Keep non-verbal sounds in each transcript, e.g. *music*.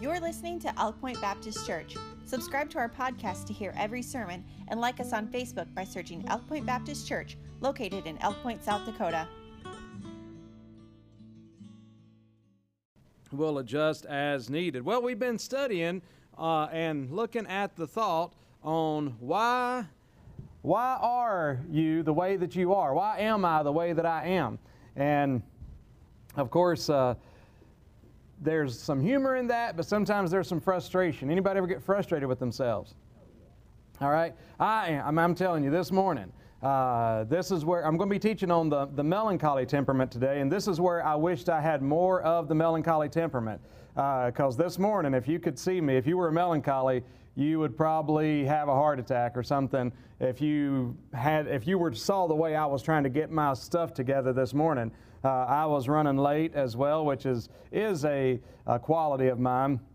You're listening to Elk Point Baptist Church. Subscribe to our podcast to hear every sermon and like us on Facebook by searching Elk Point Baptist Church, located in Elk Point, South Dakota. We'll adjust as needed. Well, we've been studying uh, and looking at the thought on why why are you the way that you are? Why am I the way that I am? And of course, uh, there's some humor in that, but sometimes there's some frustration. Anybody ever get frustrated with themselves? All right, I am. I'm telling you this morning. Uh, this is where I'm going to be teaching on the, the melancholy temperament today, and this is where I wished I had more of the melancholy temperament. Because uh, this morning, if you could see me, if you were melancholy, you would probably have a heart attack or something if you had if you were saw the way I was trying to get my stuff together this morning. Uh, I was running late as well, which is is a, a quality of mine. *laughs*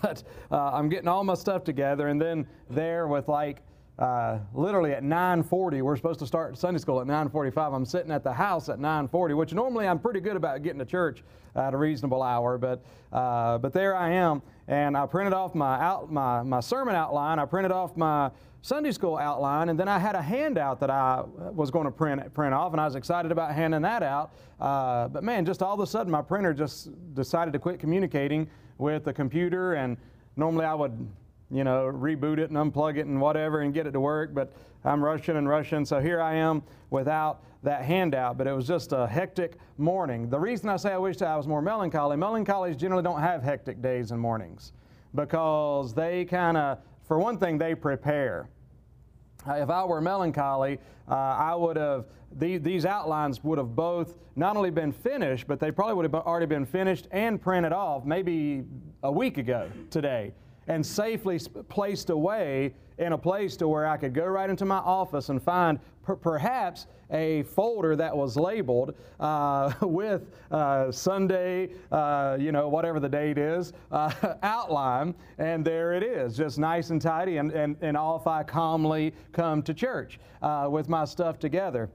But uh, I'm getting all my stuff together, and then there with like uh, literally at 9:40, we're supposed to start Sunday school at 9:45. I'm sitting at the house at 9:40, which normally I'm pretty good about getting to church at a reasonable hour, but uh, but there I am, and I printed off my out my my sermon outline. I printed off my Sunday school outline, and then I had a handout that I was going to print print off, and I was excited about handing that out. Uh, but man, just all of a sudden, my printer just decided to quit communicating with the computer, and normally I would you know, reboot it and unplug it and whatever and get it to work, but I'm rushing and rushing. So here I am without that handout, but it was just a hectic morning. The reason I say I wish I was more melancholy, melancholies generally don't have hectic days and mornings because they kind of, for one thing, they prepare. Uh, if I were melancholy, uh, I would have, the, these outlines would have both not only been finished, but they probably would have already been finished and printed off maybe a week ago today and safely placed away in a place to where I could go right into my office and find per perhaps a folder that was labeled uh, *laughs* with uh, Sunday, uh, you know, whatever the date is, uh, *laughs* outline, and there it is, just nice and tidy, and, and, and off I calmly come to church uh, with my stuff together.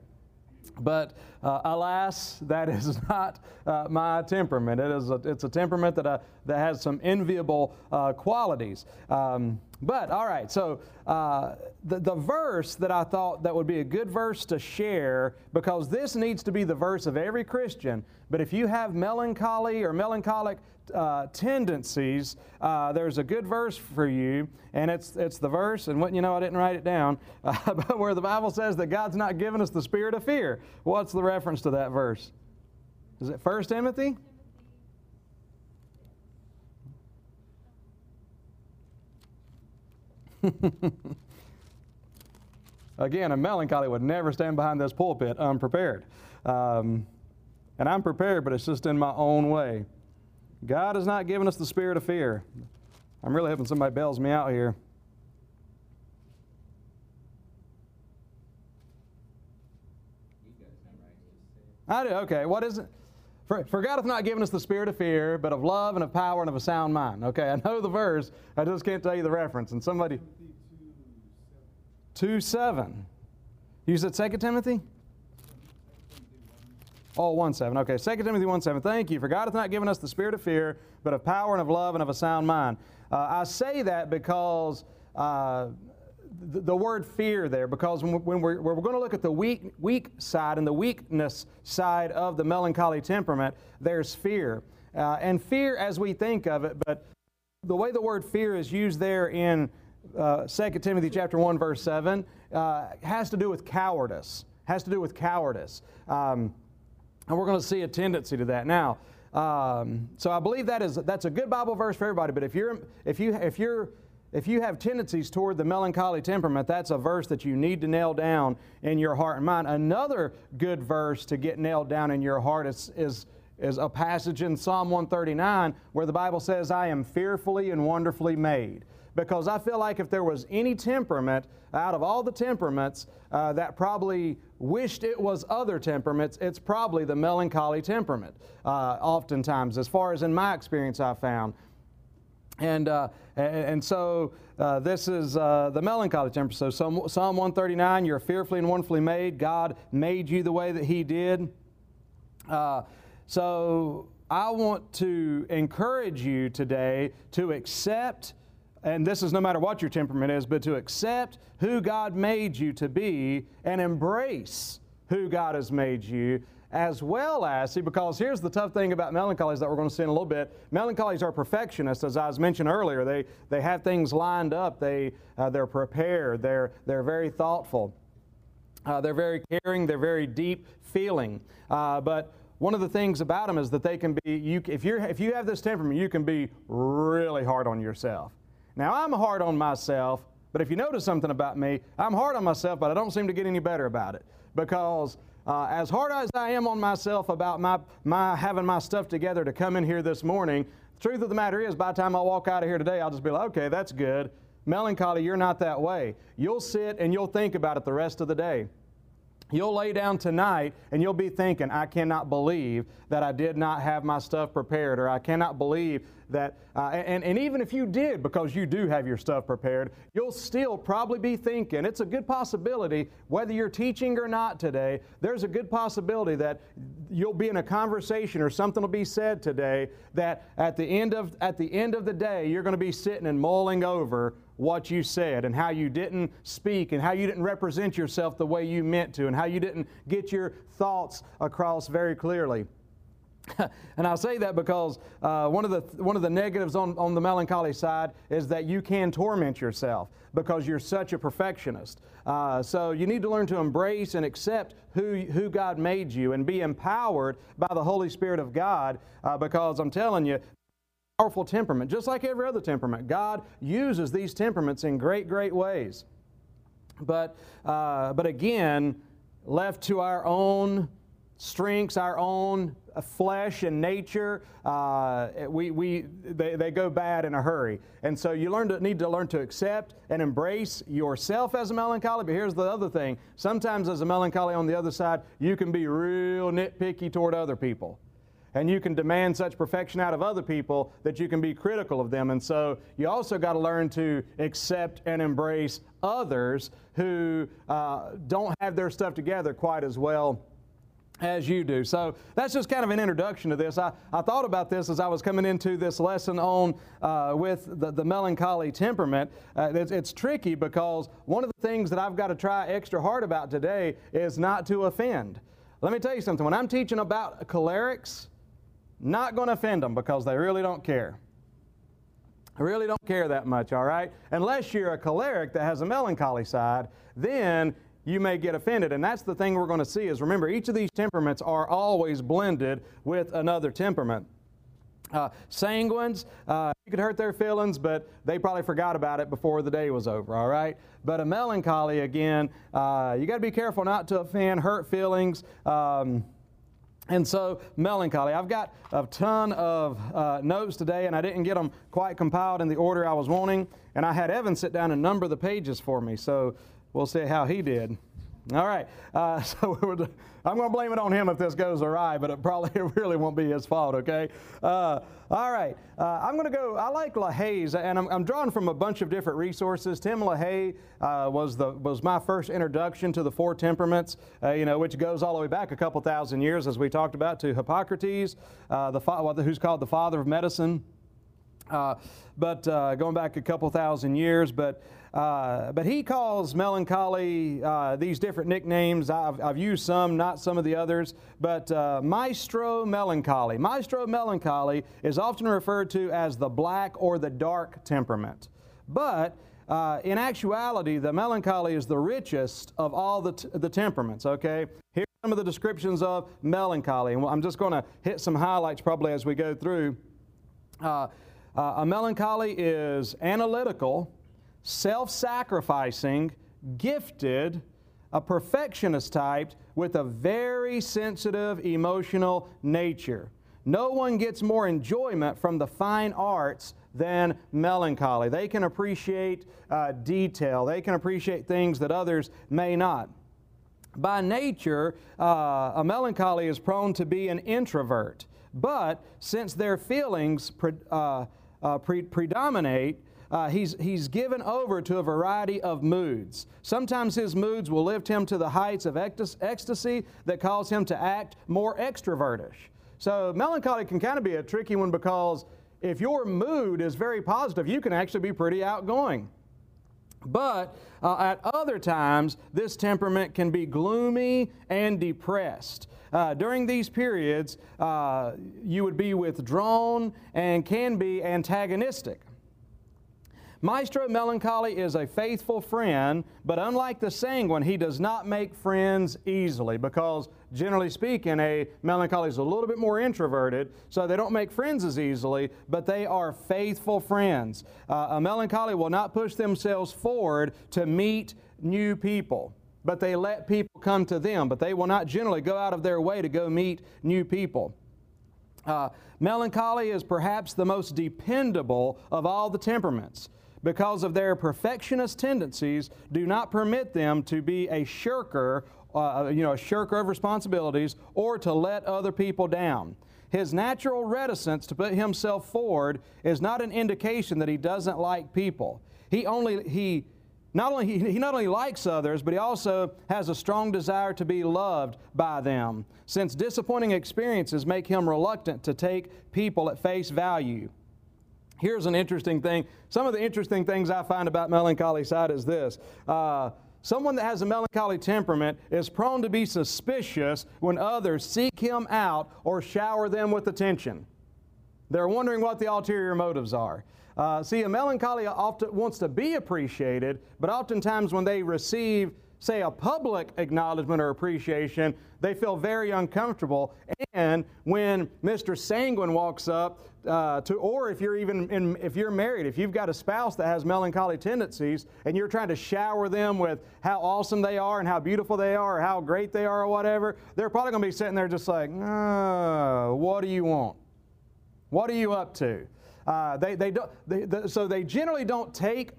But uh, alas, that *laughs* is not uh, my temperament. It is a, it's a temperament that, uh, that has some enviable uh, qualities. Um, but all right, so uh, the, the verse that I thought that would be a good verse to share, because this needs to be the verse of every Christian. But if you have melancholy or melancholic uh, tendencies, uh, there's a good verse for you, and it's it's the verse. And what you know, I didn't write it down, uh, *laughs* but where the Bible says that God's not given us the spirit of fear. What's the reference to that verse? Is it First Timothy? *laughs* Again, a melancholy would never stand behind this pulpit unprepared. Um, and I'm prepared, but it's just in my own way. God has not given us the spirit of fear. I'm really hoping somebody bails me out here. I do. Okay. What is it? For, for, God hath not given us the spirit of fear, but of love and of power and of a sound mind. Okay, I know the verse, I just can't tell you the reference. And somebody. 2 7. You said 2 Timothy? Oh, 1 7. Okay, 2 Timothy 1 7. Thank you. For God hath not given us the spirit of fear, but of power and of love and of a sound mind. Uh, I say that because. Uh, the, the word fear there because when, we're, we're going to look at the weak, weak side and the weakness side of the melancholy temperament, there's fear. Uh, and fear as we think of it, but the way the word fear is used there in uh, 2 Timothy chapter 1 verse 7 uh, has to do with cowardice. Has to do with cowardice. Um, and we're going to see a tendency to that. Now, um, so I believe that is that's a good Bible verse for everybody. But if you're if you if you're if you have tendencies toward the melancholy temperament, that's a verse that you need to nail down in your heart and mind. Another good verse to get nailed down in your heart is, is, is a passage in Psalm 139 where the Bible says, I am fearfully and wonderfully made. Because I feel like if there was any temperament out of all the temperaments uh, that probably wished it was other temperaments, it's probably the melancholy temperament, uh, oftentimes, as far as in my experience I've found. And, uh, and, so uh, this is uh, the melancholy temper. So Psalm, Psalm 139, you're fearfully and wonderfully made. God made you the way that He did. Uh, so I want to encourage you today to accept, and this is no matter what your temperament is, but to accept who God made you to be and embrace who God has made you as well as, see, because here's the tough thing about melancholies that we're going to see in a little bit. Melancholies are perfectionists, as I was mentioned earlier. They, they have things lined up, they, uh, they're prepared, they're, they're very thoughtful, uh, they're very caring, they're very deep feeling. Uh, but one of the things about them is that they can be, you, if, you're, if you have this temperament, you can be really hard on yourself. Now, I'm hard on myself, but if you notice something about me, I'm hard on myself, but I don't seem to get any better about it because uh, as hard as I am on myself about my, my having my stuff together to come in here this morning, the truth of the matter is, by the time I walk out of here today, I'll just be like, okay, that's good. Melancholy, you're not that way. You'll sit and you'll think about it the rest of the day. You'll lay down tonight and you'll be thinking, I cannot believe that I did not have my stuff prepared, or I cannot believe that, uh, and, and even if you did, because you do have your stuff prepared, you'll still probably be thinking, it's a good possibility, whether you're teaching or not today, there's a good possibility that you'll be in a conversation or something will be said today that at the end of, at the, end of the day, you're going to be sitting and mulling over what you said and how you didn't speak and how you didn't represent yourself the way you meant to and how you didn't get your thoughts across very clearly. *laughs* and I say that because uh, one, of the, one of the negatives on, on the melancholy side is that you can torment yourself because you're such a perfectionist. Uh, so you need to learn to embrace and accept who, who God made you and be empowered by the Holy Spirit of God uh, because I'm telling you, powerful temperament, just like every other temperament. God uses these temperaments in great, great ways. But, uh, but again, left to our own strengths, our own uh, flesh and nature, uh, we, we, they, they go bad in a hurry. And so you learn to, need to learn to accept and embrace yourself as a melancholy. But here's the other thing sometimes, as a melancholy on the other side, you can be real nitpicky toward other people and you can demand such perfection out of other people that you can be critical of them. And so you also got to learn to accept and embrace others who uh, don't have their stuff together quite as well as you do. So that's just kind of an introduction to this. I, I thought about this as I was coming into this lesson on uh, with the, the, melancholy temperament. Uh, it's, it's, tricky because one of the things that I've got to try extra hard about today is not to offend. Let me tell you something. When I'm teaching about cholerics, not going to offend them because they really don't care. I really don't care that much, all right? Unless you're a choleric that has a melancholy side, then you may get offended. And that's the thing we're going to see is remember, each of these temperaments are always blended with another temperament. Uh, sanguines, uh, you could hurt their feelings, but they probably forgot about it before the day was over, all right? But a melancholy, again, uh, you got to be careful not to offend, hurt feelings. Um, and so, melancholy. I've got a ton of uh, notes today, and I didn't get them quite compiled in the order I was wanting. And I had Evan sit down and number the pages for me, so we'll see how he did. All right, uh, *laughs* so I'm going to blame it on him if this goes awry, but it probably *laughs* it really won't be his fault, okay? Uh, all right, uh, I'm going to go. I like LaHaye's, and I'm, I'm, drawing from a bunch of different resources. Tim LaHaye uh, was, the, was my first introduction to the four temperaments, uh, you know, which goes all the way back a couple thousand years, as we talked about, to Hippocrates, uh, the, who's called the father of medicine. But going back a couple thousand years, but uh, but he calls melancholy uh, these different nicknames. I've, I've, used some, not some of the others, but uh, maestro melancholy. Maestro melancholy is often referred to as the black or the dark temperament. But uh, in actuality, the melancholy is the richest of all the, t- the temperaments, okay? Here's some of the descriptions of melancholy, and I'm just going to hit some highlights probably as we go through. Uh, uh, a melancholy is analytical, self sacrificing, gifted, a perfectionist type with a very sensitive emotional nature. No one gets more enjoyment from the fine arts than melancholy. They can appreciate uh, detail, they can appreciate things that others may not. By nature, uh, a melancholy is prone to be an introvert, but since their feelings pre- uh, uh pre- predominate, uh, he's, he's given over to a variety of moods. Sometimes his moods will lift him to the heights of ecstasy that cause him to act more extrovertish. So melancholy can kind of be a tricky one because if your mood is very positive, you can actually be pretty outgoing. But uh, at other times, this temperament can be gloomy and depressed. Uh, during these periods, uh, you would be withdrawn and can be antagonistic. Maestro Melancholy is a faithful friend, but unlike the sanguine, he does not make friends easily because, generally speaking, a melancholy is a little bit more introverted, so they don't make friends as easily, but they are faithful friends. Uh, a melancholy will not push themselves forward to meet new people but they let people come to them, but they will not generally go out of their way to go meet new people. Uh, melancholy is perhaps the most dependable of all the temperaments because of their perfectionist tendencies, do not permit them to be a shirker, uh, you know, a shirker of responsibilities or to let other people down. His natural reticence to put himself forward is not an indication that he doesn't like people. He only, he, not only, he, he not only likes others, but he also has a strong desire to be loved by them, since disappointing experiences make him reluctant to take people at face value. Here's an interesting thing. Some of the interesting things I find about melancholy side is this. Uh, someone that has a melancholy temperament is prone to be suspicious when others seek him out or shower them with attention. They're wondering what the ulterior motives are. Uh, see, a melancholy often wants to be appreciated, but oftentimes when they receive say, a public acknowledgement or appreciation, they feel very uncomfortable. And when Mr. Sanguine walks up, uh, to, or if you're even in, if you're married, if you've got a spouse that has melancholy tendencies, and you're trying to shower them with how awesome they are and how beautiful they are or how great they are or whatever, they're probably going to be sitting there just like, oh, what do you want? What are you up to? Uh, they, they don't, they, the, so they generally don't take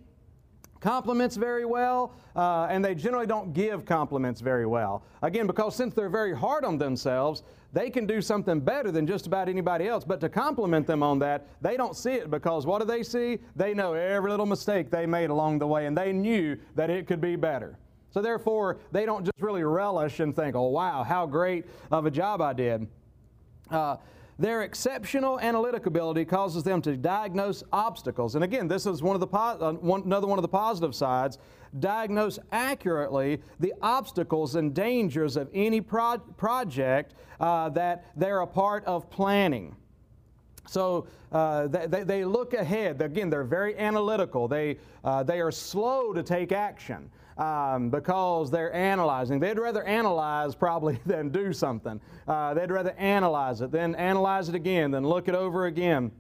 compliments very well, uh, and they generally don't give compliments very well. Again, because since they're very hard on themselves, they can do something better than just about anybody else. But to compliment them on that, they don't see it because what do they see? They know every little mistake they made along the way, and they knew that it could be better. So therefore, they don't just really relish and think, oh, wow, how great of a job I did. Uh, their exceptional analytic ability causes them to diagnose obstacles. And again, this is one of the uh, one, another one of the positive sides. Diagnose accurately the obstacles and dangers of any pro- project uh, that they're a part of planning. So uh, they, they look ahead. Again, they're very analytical. They, uh, they are slow to take action um, because they're analyzing. They'd rather analyze probably *laughs* than do something. Uh, they'd rather analyze it, then analyze it again, then look it over again.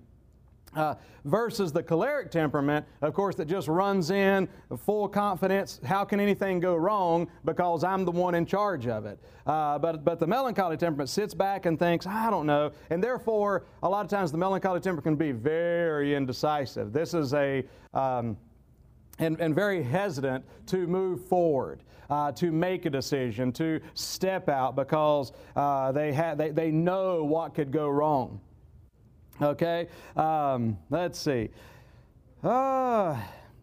Uh, versus the choleric temperament, of course, that just runs in full confidence. How can anything go wrong? Because I'm the one in charge of it. Uh, but, but the melancholy temperament sits back and thinks, I don't know. And therefore, a lot of times the melancholy temperament can be very indecisive. This is a. Um, and, and very hesitant to move forward, uh, to make a decision, to step out because uh, they, ha- they, they know what could go wrong. Okay, um, let's see. Uh,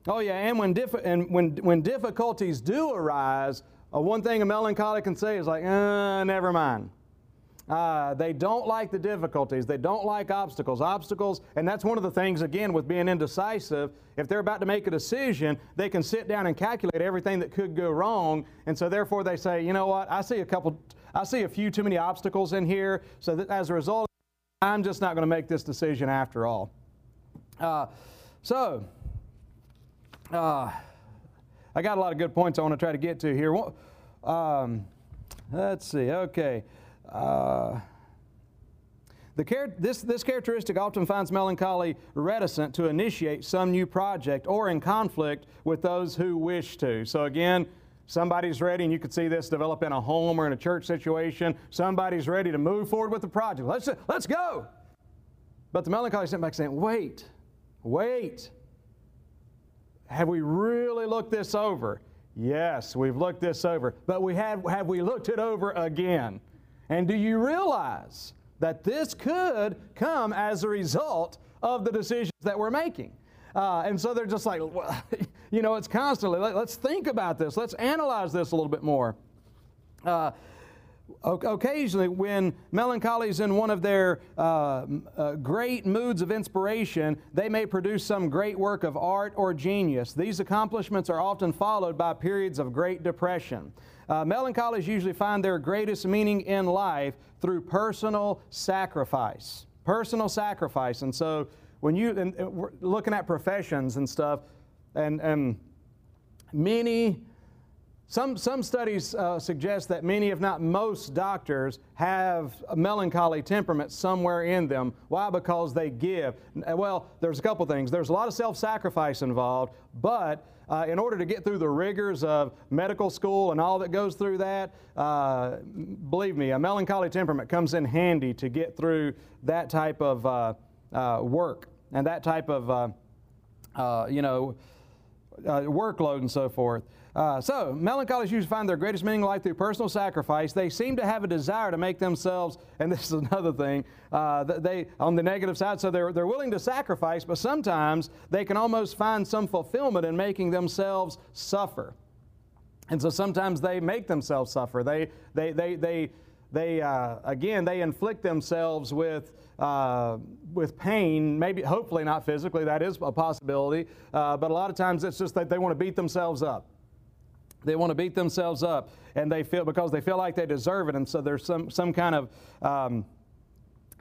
oh, yeah, and, when, diff- and when, when difficulties do arise, uh, one thing a melancholy can say is like, uh, never mind. Uh, they don't like the difficulties. They don't like obstacles. Obstacles, and that's one of the things, again, with being indecisive. If they're about to make a decision, they can sit down and calculate everything that could go wrong. And so, therefore, they say, you know what, I see a couple, I see a few too many obstacles in here. So, that as a result, I'm just not going to make this decision after all. Uh, so, uh, I got a lot of good points I want to try to get to here. Um, let's see, okay. Uh, char- this, this characteristic often finds melancholy reticent to initiate some new project or in conflict with those who wish to. So, again, somebody's ready, and you could see this develop in a home or in a church situation. Somebody's ready to move forward with the project. Let's, let's go. But the melancholy sitting back saying, wait, wait. Have we really looked this over? Yes, we've looked this over. But we have, have we looked it over again? And do you realize that this could come as a result of the decisions that we're making? Uh, and so they're just like, *laughs* well, you know, it's constantly, let, us think about this, let's analyze this a little bit more. Uh, occasionally, when melancholy is in one of their uh, uh, great moods of inspiration, they may produce some great work of art or genius. These accomplishments are often followed by periods of great depression. Uh, melancholies usually find their greatest meaning in life through personal sacrifice. Personal sacrifice. And so, when you, and, and looking at professions and stuff, and, and many some, some studies uh, suggest that many, if not most, doctors have a melancholy temperament somewhere in them. Why? Because they give. Well, there's a couple things. There's a lot of self sacrifice involved, but uh, in order to get through the rigors of medical school and all that goes through that, uh, believe me, a melancholy temperament comes in handy to get through that type of uh, uh work and that type of, uh, you know, workload and so forth. Uh, so, melancholies usually find their greatest meaning in life through personal sacrifice. They seem to have a desire to make themselves, and *laughs* this is another thing, uh, they on the negative side. So they're they're willing to sacrifice, but sometimes they can almost find some fulfillment in making themselves suffer. And so sometimes they make themselves suffer. They they they they they uh, again they inflict themselves with uh, with pain maybe hopefully not physically that is a possibility uh, but a lot of times it's just that they want to beat themselves up they want to beat themselves up, and they feel because they feel like they deserve it, and so there's some some kind of um,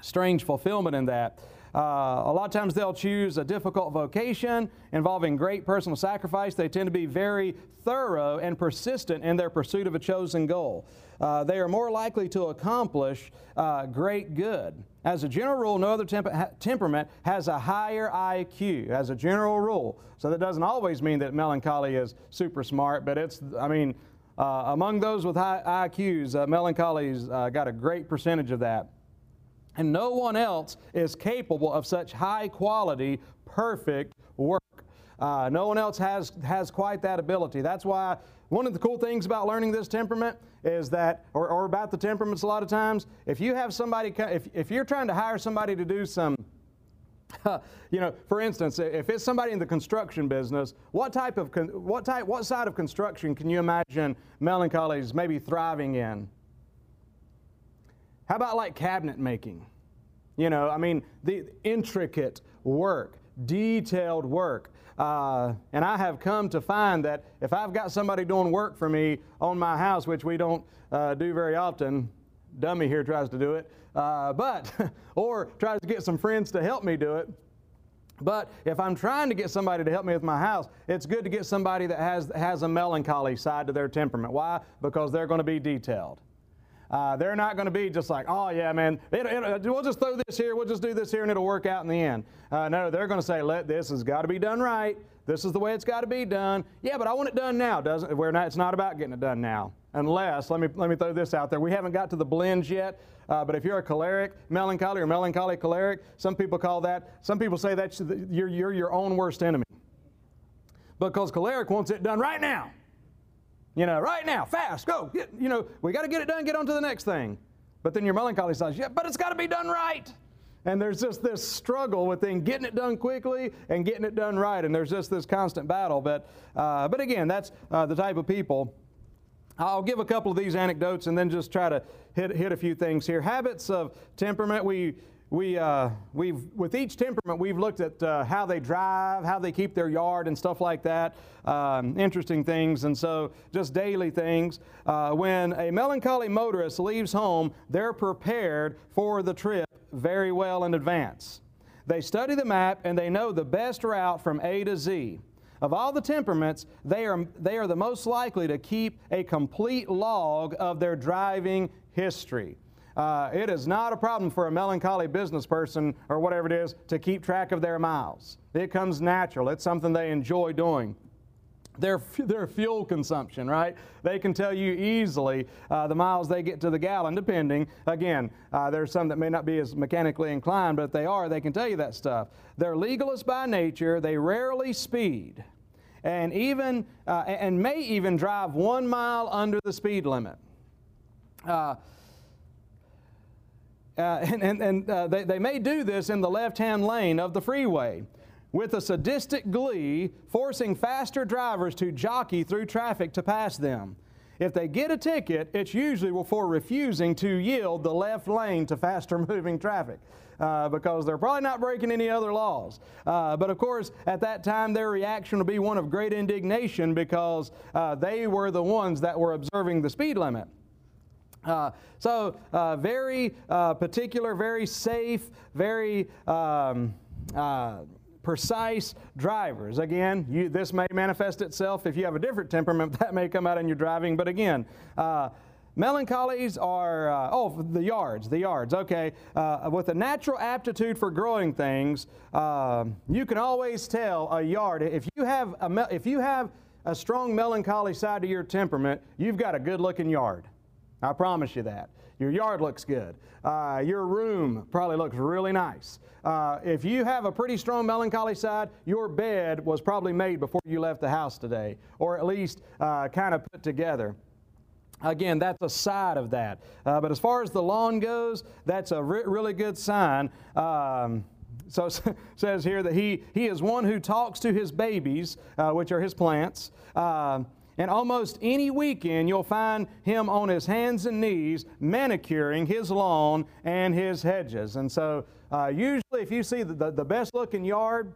strange fulfillment in that. Uh, a lot of times they'll choose a difficult vocation involving great personal sacrifice. They tend to be very thorough and persistent in their pursuit of a chosen goal. Uh, they are more likely to accomplish uh, great good. As a general rule, no other temp- temperament has a higher IQ, as a general rule. So that doesn't always mean that melancholy is super smart, but it's, I mean, uh, among those with high IQs, uh, melancholy's uh, got a great percentage of that. And no one else is capable of such high quality, perfect. Uh, no one else has, has quite that ability. That's why one of the cool things about learning this temperament is that, or, or about the temperaments a lot of times, if you have somebody, if, if you're trying to hire somebody to do some, *laughs* you know, for instance, if it's somebody in the construction business, what type of, what type, what side of construction can you imagine melancholies maybe thriving in? How about like cabinet making? You know, I mean, the intricate work, detailed work. Uh, and I have come to find that if I've got somebody doing work for me on my house, which we don't uh, do very often, dummy here tries to do it, uh, but, *laughs* or tries to get some friends to help me do it. But if I'm trying to get somebody to help me with my house, it's good to get somebody that has, has a melancholy side to their temperament. Why? Because they're going to be detailed. Uh, they're not going to be just like, oh, yeah, man, it, it, we'll just throw this here, we'll just do this here, and it'll work out in the end. Uh, no, they're going to say, let this has got to be done right. This is the way it's got to be done. Yeah, but I want it done now. Doesn't? We're not, it's not about getting it done now. Unless, let me, let me throw this out there. We haven't got to the blends yet, uh, but if you're a choleric melancholy or melancholy choleric, some people call that, some people say that you're, you're your own worst enemy. Because choleric wants it done right now. You know, right now, fast, go. Get, you know, we got to get it done, get on to the next thing. But then your melancholy says, yeah, but it's got to be done right. And there's just this struggle within getting it done quickly and getting it done right. And there's just this constant battle. But, uh, but again, that's uh, the type of people. I'll give a couple of these anecdotes and then just try to hit, hit a few things here. Habits of temperament. We, we, uh, we've, with each temperament, we've looked at uh, how they drive, how they keep their yard, and stuff like that. Um, interesting things, and so just daily things. Uh, when a melancholy motorist leaves home, they're prepared for the trip very well in advance. They study the map and they know the best route from A to Z. Of all the temperaments, they are, they are the most likely to keep a complete log of their driving history. Uh, it is not a problem for a melancholy business person or whatever it is to keep track of their miles. It comes natural. It's something they enjoy doing. Their, their fuel consumption, right? They can tell you easily uh, the miles they get to the gallon, depending. Again, uh, there's some that may not be as mechanically inclined, but if they are, they can tell you that stuff. They're legalists by nature. They rarely speed, and even uh, and may even drive one mile under the speed limit. Uh, *laughs* and, and, and uh, they, they may do this in the left hand lane of the freeway with a sadistic glee, forcing faster drivers to jockey through traffic to pass them. If they get a ticket, it's usually for refusing to yield the left lane to faster *laughs* moving traffic. Uh, because they're probably not breaking any other laws. Uh, but of course, at that time, their reaction will be one of great indignation because uh, they were the ones that were observing the speed limit. Uh, so, uh, very uh, particular, very safe, very um, uh, precise drivers. Again, you, this may manifest itself if you have a different temperament, *laughs* that may come out in your driving. But again, uh, Melancholies are, uh, oh, the yards, the yards, okay. Uh, with a natural aptitude for growing things, uh, you can always tell a yard. If you have a, if you have a strong melancholy side to your temperament, you've got a good looking yard. I promise you that. Your yard looks good. Uh, your room probably looks really nice. Uh, if you have a pretty strong melancholy side, your bed was probably made before you left the house today, or at least uh, kind of put together. Again, that's a side of that. Uh, but as far as the lawn goes, that's a re- really good sign. Um, so *laughs* says here that he, he is one who talks to his babies, uh, which are his plants. Uh, and almost any weekend, you'll find him on his hands and knees manicuring his lawn and his hedges. And so, uh, usually, if you see the, the, the best looking yard,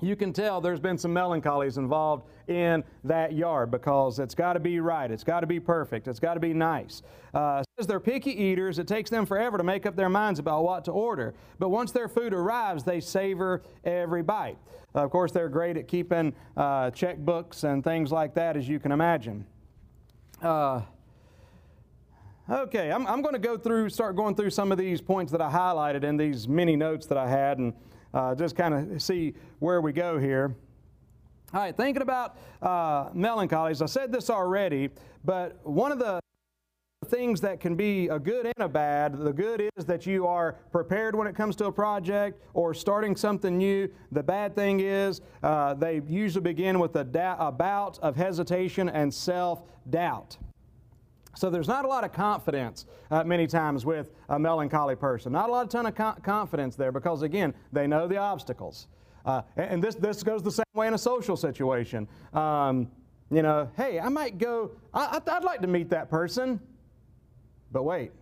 you can tell there's been some melancholies involved in that yard because it's got to be right. It's got to be perfect. It's got to be nice. Uh, says they're picky eaters. It takes them forever to make up their minds about what to order. But once their food arrives, they savor every bite. Uh, of course, they're great at keeping uh, checkbooks and things like that, as you can imagine. Uh, okay, I'm, I'm going to go through, start going through some of these points that I highlighted in these mini notes that I had, and uh, just kind of see where we go here. All right, thinking about uh, melancholies, I said this already, but one of the things that can be a good and a bad. The good is that you are prepared when it comes to a project or starting something new. The bad thing is uh, they usually begin with a, a bout of hesitation and self doubt. So there's not a lot of confidence uh, many times with a melancholy person. Not a lot of ton of co- confidence there because again they know the obstacles. Uh, and this this goes the same way in a social situation. Um, you know, hey, I might go. I, I'd like to meet that person, but wait,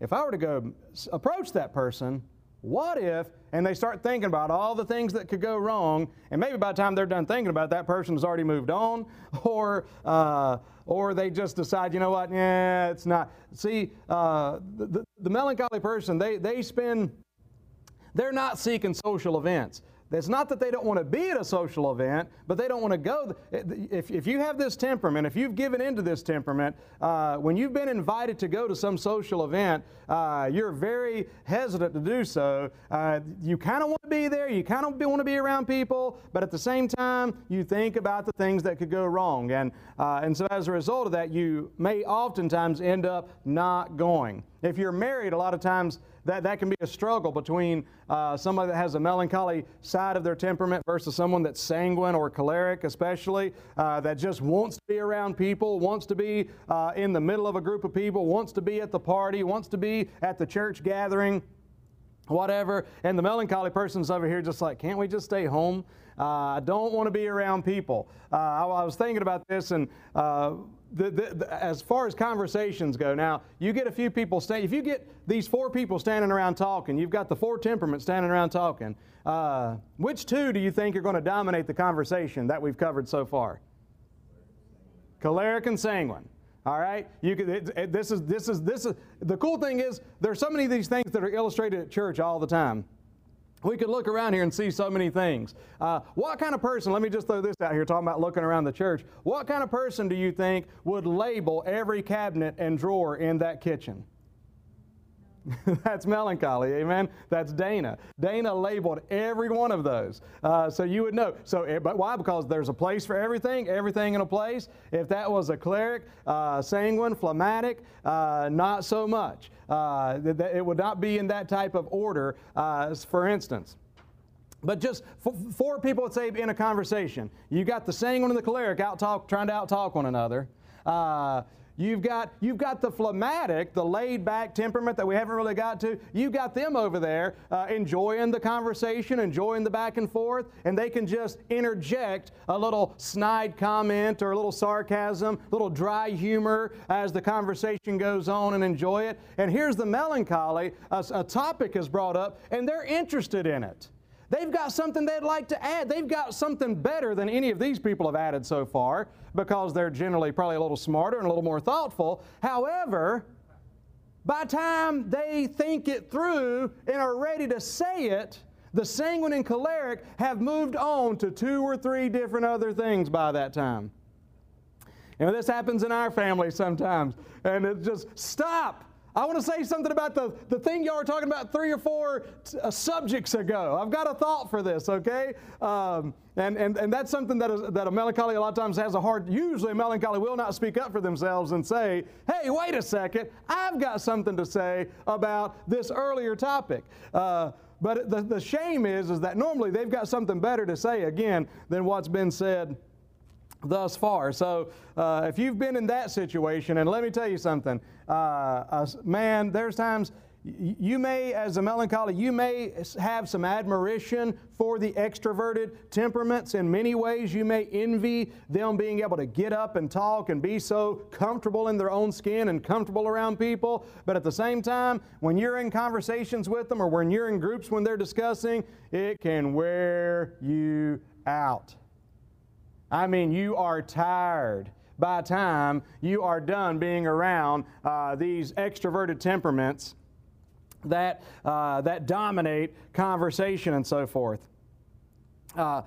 if I were to go approach that person, what if, and they start thinking about all the things that could go wrong, and maybe by the time they're done thinking about it, that person has already moved on, *laughs* or, uh, or they just decide, you know what, yeah, it's not. See, uh, the, the melancholy person, they, they spend, they're not seeking social events. It's not that they don't want to be at a social event, but they don't want to go. If, if you have this temperament, if you've given into this temperament, uh, when you've been invited to go to some social event, uh, you're very hesitant to do so. Uh, you kind of want to be there, you kind of want to be around people, but at the same time, you think about the things that could go wrong. And, uh, and so as a result of that, you may oftentimes end up not going. If you're married, a lot of times, that, that can be a struggle between uh, somebody that has a melancholy side of their temperament versus someone that's sanguine or choleric, especially, uh, that just wants to be around people, wants to be uh, in the middle of a group of people, wants to be at the party, wants to be at the church gathering, whatever. And the melancholy person's over here just like, can't we just stay home? Uh, I don't want to be around people. Uh, I, I, was thinking about this and uh, the, the, the, as far as conversations go, now you get a few people stay. If you get these four people standing around talking, you've got the four temperaments standing around talking. Uh, which two do you think are going to dominate the conversation that we've covered so far? Choleric and sanguine. All right, you could. It, it, this is this is this is the cool thing is there's so many of these things that are illustrated at church all the time. We could look around here and see so many things. Uh, what kind of person, let me just throw this out here, talking about looking around the church. What kind of person do you think would label every cabinet and drawer in that kitchen? *laughs* That's melancholy, amen. That's Dana. Dana labeled every one of those, uh, so you would know. So, eh, but why? Because there's a place for everything, everything in a place. If that was a choleric, uh, sanguine, phlegmatic, uh, not so much. Uh, it would not be in that type of order. Uh, for instance. But just four people would say in a conversation, you got the sanguine and the choleric out talk, trying to out talk one another. You've got, you've got the phlegmatic, the laid back temperament that we haven't really got to. You've got them over there uh, enjoying the conversation, enjoying the back and forth, and they can just interject a little snide comment or a little sarcasm, a little dry humor as the conversation goes on and enjoy it. And here's the melancholy a, a topic is brought up, and they're interested in it. They've got something they'd like to add. They've got something better than any of these people have added so far because they're generally probably a little smarter and a little more thoughtful. However, by the time they think it through and are ready to say it, the sanguine and choleric have moved on to two or three different other things by that time. You know, this happens in our family sometimes. And it just, stop! I want to say something about the, the thing y'all were talking about three or four uh, subjects ago. I've got a thought for this, okay? Um, and, and, and that's something that, is, that a melancholy a lot of times has a hard, usually a melancholy will not speak up for themselves and say, hey, wait a second, I've got something to say about this earlier topic. Uh, but the, the shame is, is that normally they've got something better to say again than what's been said thus far. So, uh, if you've been in that situation, and let me tell you something, uh, uh, man, there's times you may, as a melancholy, you may have some admiration for the extroverted temperaments. In many ways, you may envy them being able to get up and talk and be so comfortable in their own skin and comfortable around people. But at the same time, when you're in conversations with them or when you're in groups when they're discussing, it can wear you out. I mean, you are tired by time you are done being around uh, these extroverted temperaments that, uh, that dominate conversation and so forth. Uh,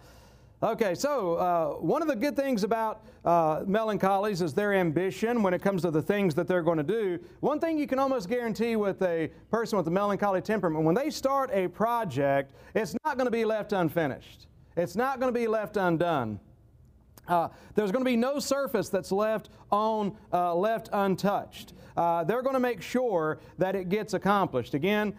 okay, so uh, one of the good things about uh, melancholies is their ambition when it comes to the things that they're going to do. One thing you can almost guarantee with a person with a melancholy temperament, when they start a project, it's not going to be left unfinished. It's not going to be left undone. Uh, there's going to be no surface that's left on uh, left untouched. Uh, they're going to make sure that it gets accomplished. Again,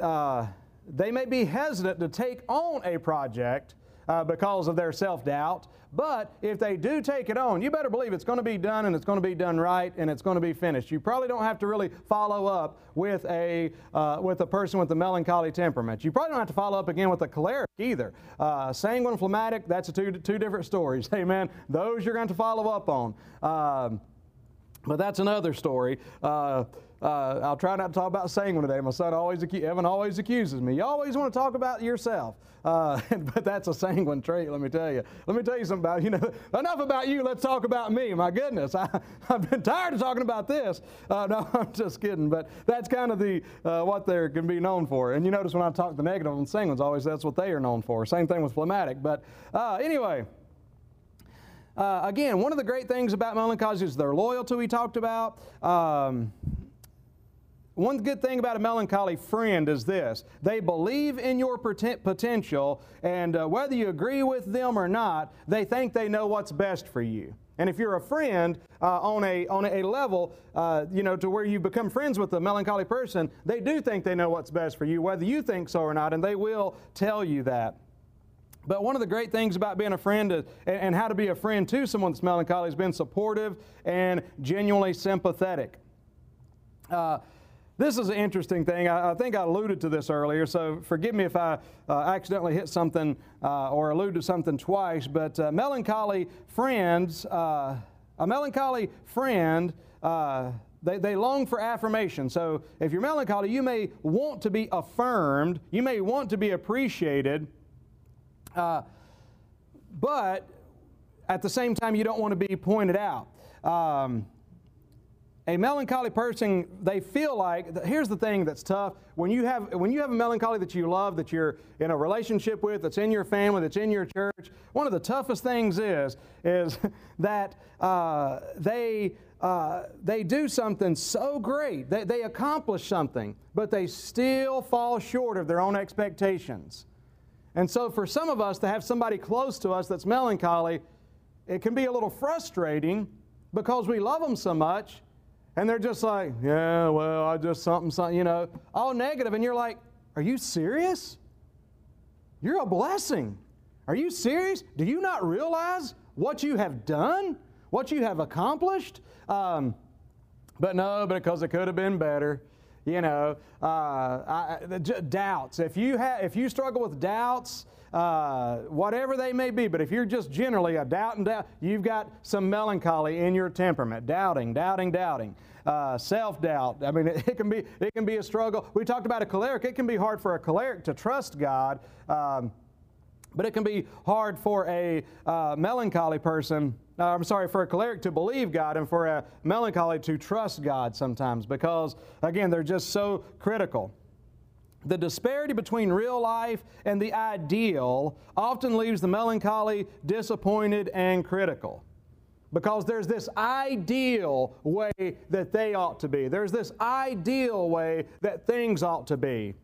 uh, they may be hesitant to take on a project uh, because of their self doubt. But if they do take it on, you better believe it's going to be done and it's going to be done right and it's going to be finished. You probably don't have to really follow up with a, uh, with a person with a melancholy temperament. You probably don't have to follow up again with a choleric either. Uh, sanguine phlegmatic, that's two, two different stories. *laughs* Amen. Those you're going to follow up on. Um, but that's another story. Uh, uh, I'll try not to talk about sanguine today. My son always, Evan always accuses me. You always want to talk about yourself. Uh, *laughs* but that's a sanguine trait, let me tell you. Let me tell you something about, you know, *laughs* enough about you, let's talk about me. My goodness, *laughs* I, have been tired of talking about this. Uh, no, I'm just kidding. But that's kind of the, uh, what they can be known for. And you notice when I talk the negative on sanguines, always that's what they are known for. Same thing with phlegmatic. But uh, anyway, uh, again, one of the great things about melancholy is their loyalty we talked about. Um, one good thing about a melancholy friend is this they believe in your potential, and uh, whether you agree with them or not, they think they know what's best for you. And if you're a friend uh, on, a, on a level, uh, you know, to where you become friends with a melancholy person, they do think they know what's best for you, whether you think so or not, and they will tell you that. But one of the great things about being a friend and how to be a friend to someone that's melancholy is being supportive and genuinely sympathetic. Uh, this is an interesting thing. I, I, think I alluded to this earlier, so forgive me if I uh, accidentally hit something uh, or allude to something twice. But uh, melancholy friends, uh, a melancholy friend, uh, they, they long for affirmation. So if you're melancholy, you may want to be affirmed, you may want to be appreciated, uh, but at the same time, you don't want to be pointed out. Um, a melancholy person they feel like here's the thing that's tough. When you have when you have a melancholy that you love that you're in a relationship with that's in your family that's in your church one of the toughest things is is *laughs* that uh, they uh, they do something so great. They, they accomplish something but they still fall short of their own expectations. And so for some of us to have somebody close to us that's melancholy it can be a little frustrating because we love them so much and they're just like, yeah, well, I just something, something, you know, all negative. And you're like, are you serious? You're a blessing. Are you serious? Do you not realize what you have done? What you have accomplished? Um, But no, because it could have been better. You know, uh, I, doubts. If you have, if you struggle with doubts, uh, whatever they may be, but if you're just generally a doubt and doubt, you've got some melancholy in your temperament, doubting, doubting, doubting. Uh, self-doubt. I mean, it, *laughs* it, can be it can be a struggle. We talked about a choleric. It can be hard for a choleric to trust God. Um, but it can be hard for a uh, melancholy person, uh, I'm sorry, for a choleric to believe God and for a melancholy to trust God sometimes because, again, they're just so critical. The disparity between real life and the ideal often leaves the melancholy disappointed and critical because there's this ideal way that they ought to be. There's this ideal way that things ought to be.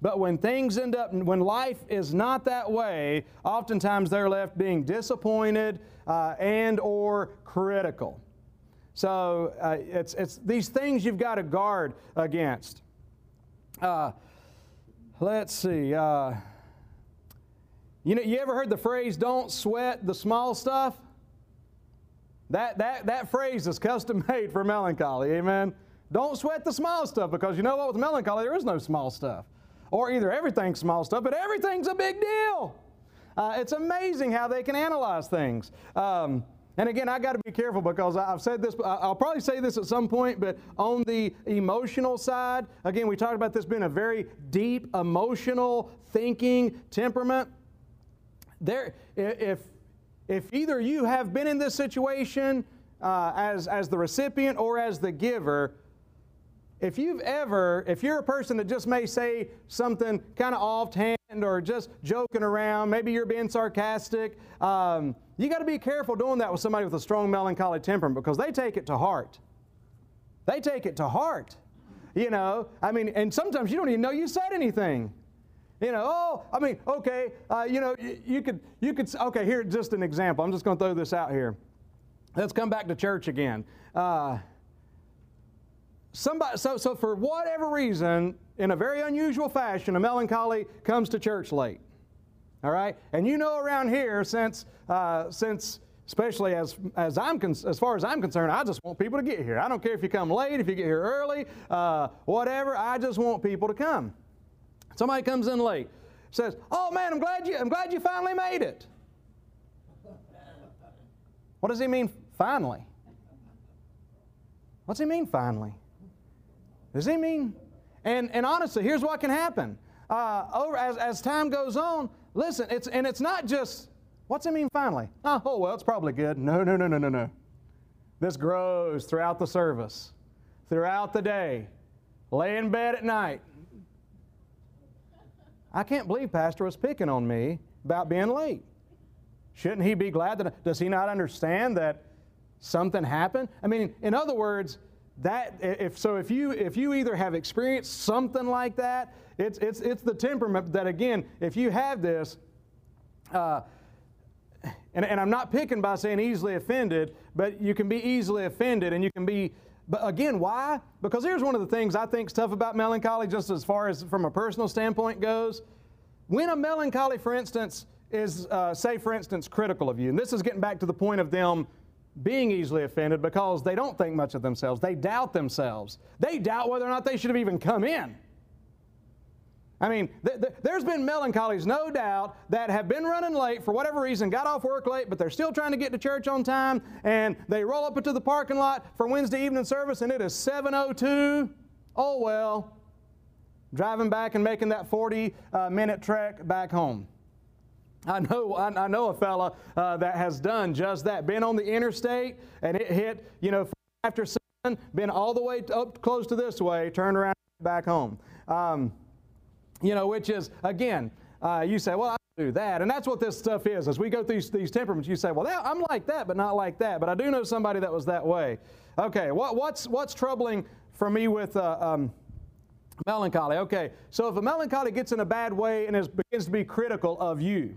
But when things end up, when life is not that way, oftentimes they're left being disappointed uh, and or critical. So uh, it's, it's these things you've got to guard against. Uh, let's see. Uh, you know, you ever heard the phrase "Don't sweat the small stuff"? That that that phrase is custom *laughs* made for melancholy. Amen. Don't sweat the small stuff because you know what? With melancholy, there is no small stuff or either everything's small stuff, but everything's a big deal. Uh, it's amazing how they can analyze things. Um, and again, I got to be careful because I've said this, I'll probably say this at some point, but on the emotional side, again, we talked about this being a very deep, emotional, thinking temperament. There, if, if either you have been in this situation uh, as, as the recipient or as the giver, if you've ever, if you're a person that just may say something kind of offhand or just joking around, maybe you're being sarcastic, um, you got to be careful doing that with somebody with a strong melancholy temperament because they take it to heart. They take it to heart. You know, I mean, and sometimes you don't even know you said anything. You know, oh, I mean, okay, uh, you know, you, you, could, you could, okay, here, just an example. I'm just going to throw this out here. Let's come back to church again. Uh, somebody, so, so for whatever reason, in a very unusual fashion, a melancholy comes to church late. All right? And you know around here, since, uh, since especially as, as, I'm as far as I'm concerned, I just want people to get here. I don't care if you come late, if you get here early, uh, whatever, I just want people to come. Somebody comes in late, says, Oh man, I'm glad you, I'm glad you finally made it. What does he mean, finally? What's he mean, finally? Does he mean? And, and honestly, here's what can happen. Uh, over, as, as time goes on, listen, it's, and it's not just, what's it mean finally? Oh, oh, well, it's probably good. No, no, no, no, no, no. This grows throughout the service, throughout the day, lay in bed at night. I can't believe Pastor was picking on me about being late. Shouldn't he be glad that, does he not understand that something happened? I mean, in other words, that if so if you if you either have experienced something like that it's it's it's the temperament that again if you have this uh, and, and i'm not picking by saying easily offended but you can be easily offended and you can be but again why? Because here's one of the things i think is tough about melancholy just as far as from a personal standpoint goes. When a melancholy for instance is uh, say for instance critical of you and this is getting back to the point of them being easily offended because they don't think much of themselves. They doubt themselves. They doubt whether or not they should have even come in. I mean, th- th- there's been melancholies, no doubt, that have been running late for whatever reason, got off work late, but they're still trying to get to church on time, and they roll up into the parking lot for Wednesday evening service, and it is 7:02. Oh well, driving back and making that 40-minute uh, trek back home. I know, I, know a fella uh, that has done just that. Been on the interstate and it hit, you know, after seven, been all the way up close to this way, turned around back home. Um, you know, which is, again, uh, you say, well, I do that. And that's what this stuff is. As we go through these, these temperaments, you say, well, that, I'm like that, but not like that. But I do know somebody that was that way. Okay, what, what's, what's troubling for me with uh, um, melancholy? Okay, so if a melancholy gets in a bad way and is, begins to be critical of you,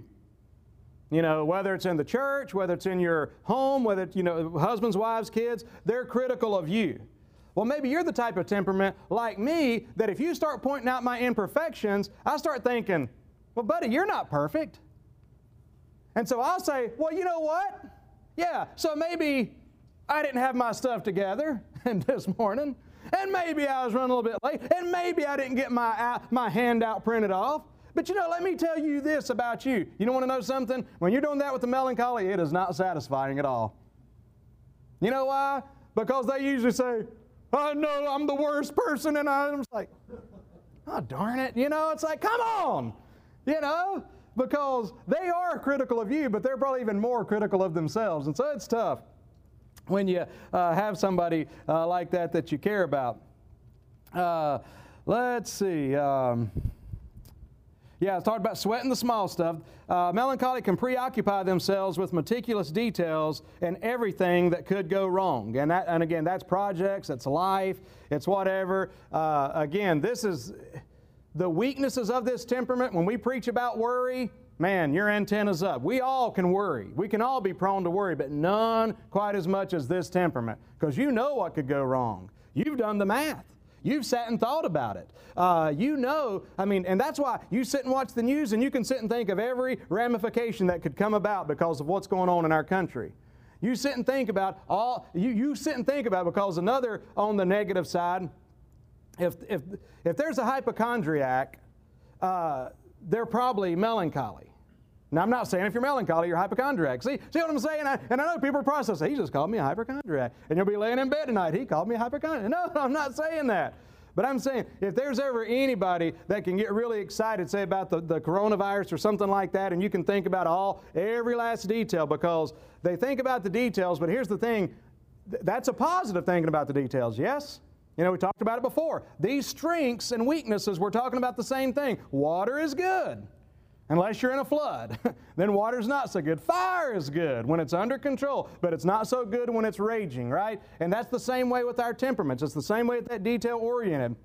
you know, whether it's in the church, whether it's in your home, whether it's, you know, husbands, wives, kids, they're critical of you. Well, maybe you're the type of temperament like me that if you start pointing out my imperfections, I start thinking, well, buddy, you're not perfect. And so I'll say, well, you know what? Yeah, so maybe I didn't have my stuff together *laughs* and this morning. And maybe I was running a little bit late. And maybe I didn't get my, my handout printed off. But you know, let me tell you this about you. You don't want to know something? When you're doing that with the melancholy, it is not satisfying at all. You know why? Because they usually say, I know I'm the worst person, and I'm like, oh, darn it. You know, it's like, come on. You know, because they are critical of you, but they're probably even more critical of themselves. And so it's tough when you uh, have somebody uh, like that that you care about. Uh, let's see. Um, yeah, I talked about sweating the small stuff. Uh, melancholy can preoccupy themselves with meticulous details and everything that could go wrong. And, that, and again, that's projects, it's life, it's whatever. Uh, again, this is the weaknesses of this temperament. When we preach about worry, man, your antenna's up. We all can worry. We can all be prone to worry, but none quite as much as this temperament because you know what could go wrong. You've done the math. You've sat and thought about it. Uh, you know, I mean, and that's why you sit and watch the news and you can sit and think of every ramification that could come about because of what's going on in our country. You sit and think about all, you, you sit and think about because another on the negative side, if, if, if there's a hypochondriac, uh, they're probably melancholy. Now, I'm not saying if you're melancholy, you're hypochondriac. See, see what I'm saying? I, and I know people are processing. He just called me a hypochondriac. And you'll be laying in bed tonight. He called me a hypochondriac. No, *laughs* I'm not saying that. But I'm saying if there's ever anybody that can get really excited, say about the, the coronavirus or something like that, and you can think about all, every last detail because they think about the details, but here's the thing that's a positive thinking about the details, yes? You know, we talked about it before. These strengths and weaknesses, we're talking about the same thing. Water is good unless you're in a flood. *laughs* then water's not so good. Fire is good when it's under control, but it's not so good when it's raging, right? And that's the same way with our temperaments. It's the same way with that detail oriented.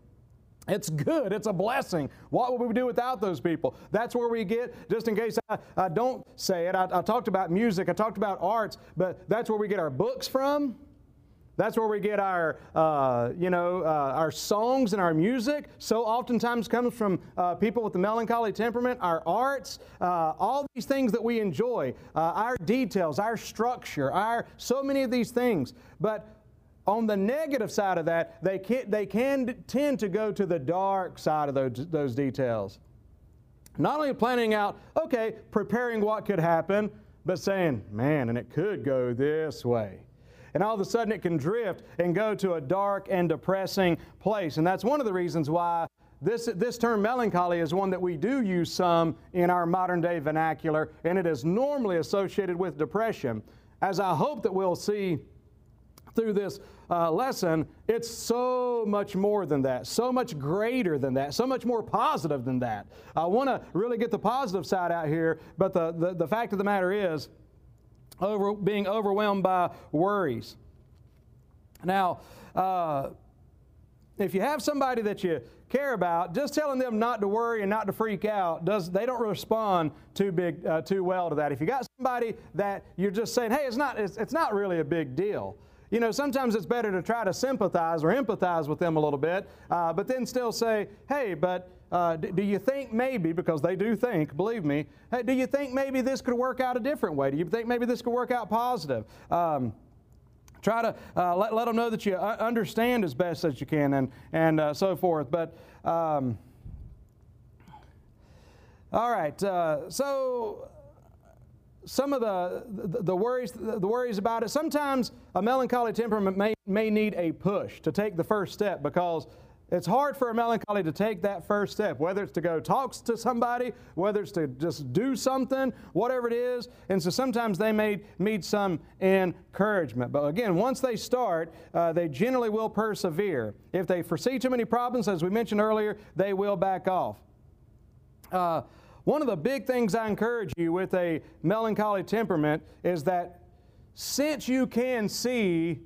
It's good. It's a blessing. What would we do without those people? That's where we get, just in case I, I don't say it, I, I talked about music, I talked about arts, but that's where we get our books from. That's where we get our, uh, you know, uh, our songs and our music. So oftentimes comes from uh, people with the melancholy temperament. Our arts, uh, all these things that we enjoy, uh, our details, our structure, our so many of these things. But on the negative side of that, they can, they can tend to go to the dark side of those, those details. Not only planning out, okay, preparing what could happen, but saying, man, and it could go this way and all of a sudden it can drift and go to a dark and depressing place. And that's one of the reasons why this, this term melancholy is one that we do use some in our modern day vernacular, and it is normally associated with depression. As I hope that we'll see through this uh, lesson, it's so much more than that, so much greater than that, so much more positive than that. I want to really get the positive side out here, but the, the, the fact of the matter is, over, being overwhelmed by worries. Now, uh, if you have somebody that you care about, just telling them not to worry and not to freak out, does they don't respond too big, uh, too well to that. If you got somebody that you're just saying, hey, it's not, it's, it's not really a big deal. You know, sometimes it's better to try to sympathize or empathize with them a little bit, uh, but then still say, hey, but uh, do you think maybe, because they do think, believe me, hey, do you think maybe this could work out a different way? Do you think maybe this could work out positive? Um, try to uh, let, let them know that you uh, understand as best as you can and, and uh, so forth. But, um, all right, uh, so some of the, the, the, worries, the worries about it, sometimes a melancholy temperament may, may need a push to take the first step because it's hard for a melancholy to take that first step, whether it's to go talk to somebody, whether it's to just do something, whatever it is. And so sometimes they may need some encouragement. But again, once they start, uh, they generally will persevere. If they foresee too many problems, as we mentioned earlier, they will back off. Uh, one of the big things I encourage you with a melancholy temperament is that since you can see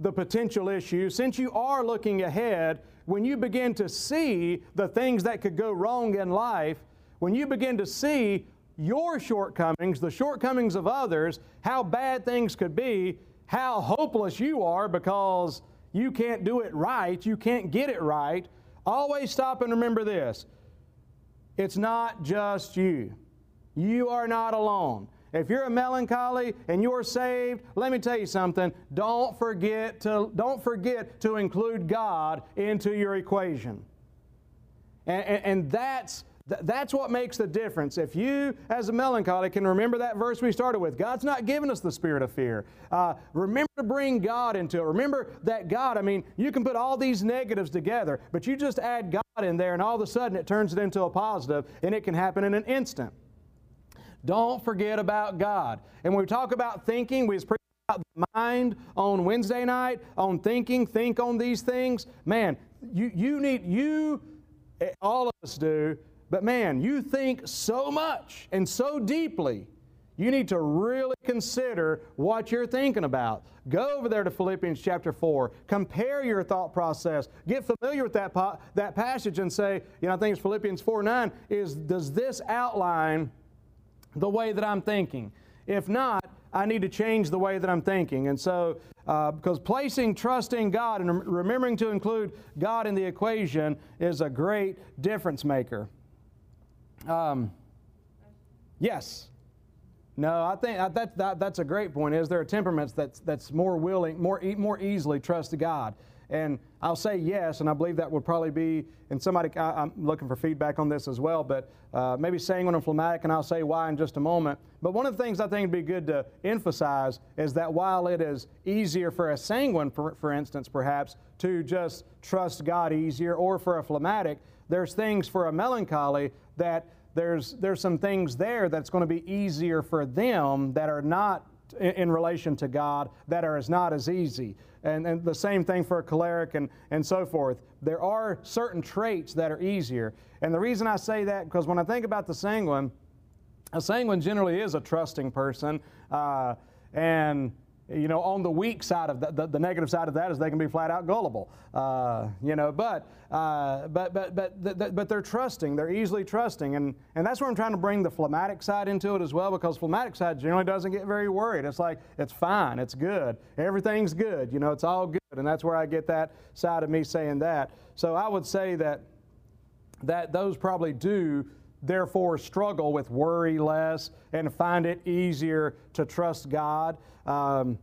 the potential issue, since you are looking ahead, when you begin to see the things that could go wrong in life, when you begin to see your shortcomings, the shortcomings of others, how bad things could be, how hopeless you are because you can't do it right, you can't get it right, always stop and remember this. It's not just you. You are not alone. If you're a melancholy and you're saved, let me tell you something. Don't forget to, don't forget to include God into your equation. And, and, and that's, that's what makes the difference. If you, as a melancholy, can remember that verse we started with, God's not giving us the spirit of fear. Uh, remember to bring God into it. Remember that God, I mean, you can put all these negatives together, but you just add God in there, and all of a sudden it turns it into a positive, and it can happen in an instant. Don't forget about God. And when we talk about thinking, we preach about the mind on Wednesday night, on thinking, think on these things. Man, you, you need, you, all of us do, but man, you think so much and so deeply. You need to really consider what you're thinking about. Go over there to Philippians chapter 4. Compare your thought process. Get familiar with that, that passage and say, you know, I think it's Philippians 4 9, is does this outline the way that I'm thinking. If not, I need to change the way that I'm thinking. And so, uh, because placing trust in God and remembering to include God in the equation is a great difference maker. Um, yes. No, I think that, that, that's a great point. Is there are temperaments that's, that's more willing, more, more easily trust to God? And I'll say yes, and I believe that would probably be, and somebody, I, am looking for feedback on this as well, but uh, maybe sanguine and phlegmatic, and I'll say why in just a moment. But one of the things I think would be good to emphasize is that while it is easier for a sanguine, for, for instance, perhaps, to just trust God easier, or for a phlegmatic, there's things for a melancholy that there's, there's some things there that's going to be easier for them that are not in, in relation to God that are not as easy and, and the same thing for a choleric and, and so forth. There are certain traits that are easier. And the reason I say that, because when I think about the sanguine, a sanguine generally is a trusting person. Uh, and you know, on the weak side of the, the, the, negative side of that is they can be flat out gullible. Uh, you know, but, uh, but, but, but, but they're trusting. They're easily trusting. And, and that's where I'm trying to bring the phlegmatic side into it as well because phlegmatic side generally doesn't get very worried. It's like, it's fine. It's good. Everything's good. You know, it's all good. And that's where I get that side of me saying that. So I would say that, that those probably do therefore struggle with worry less and find it easier to trust God. Um,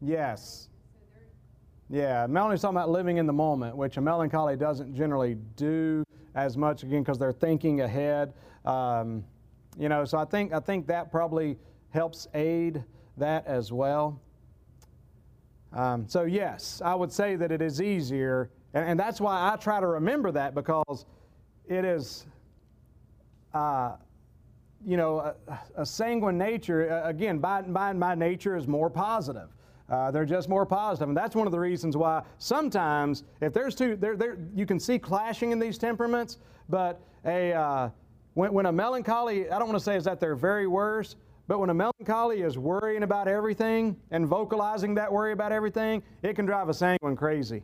yes. Yeah, Melanie's talking about living in the moment, which a melancholy doesn't generally do as much again because they're thinking ahead. Um, you know, so I think I think that probably helps aid that as well. Um, so yes, I would say that it is easier and, and that's why I try to remember that because it is, uh, you know, a, a, sanguine nature, again, by, by, by nature is more positive. Uh, they're just more positive. And that's one of the reasons why sometimes, if there's two, there, there, you can see clashing in these temperaments, but a, uh, when, when a melancholy, I don't want to say is at their very worst, but when a melancholy is worrying about everything and vocalizing that worry about everything, it can drive a sanguine crazy.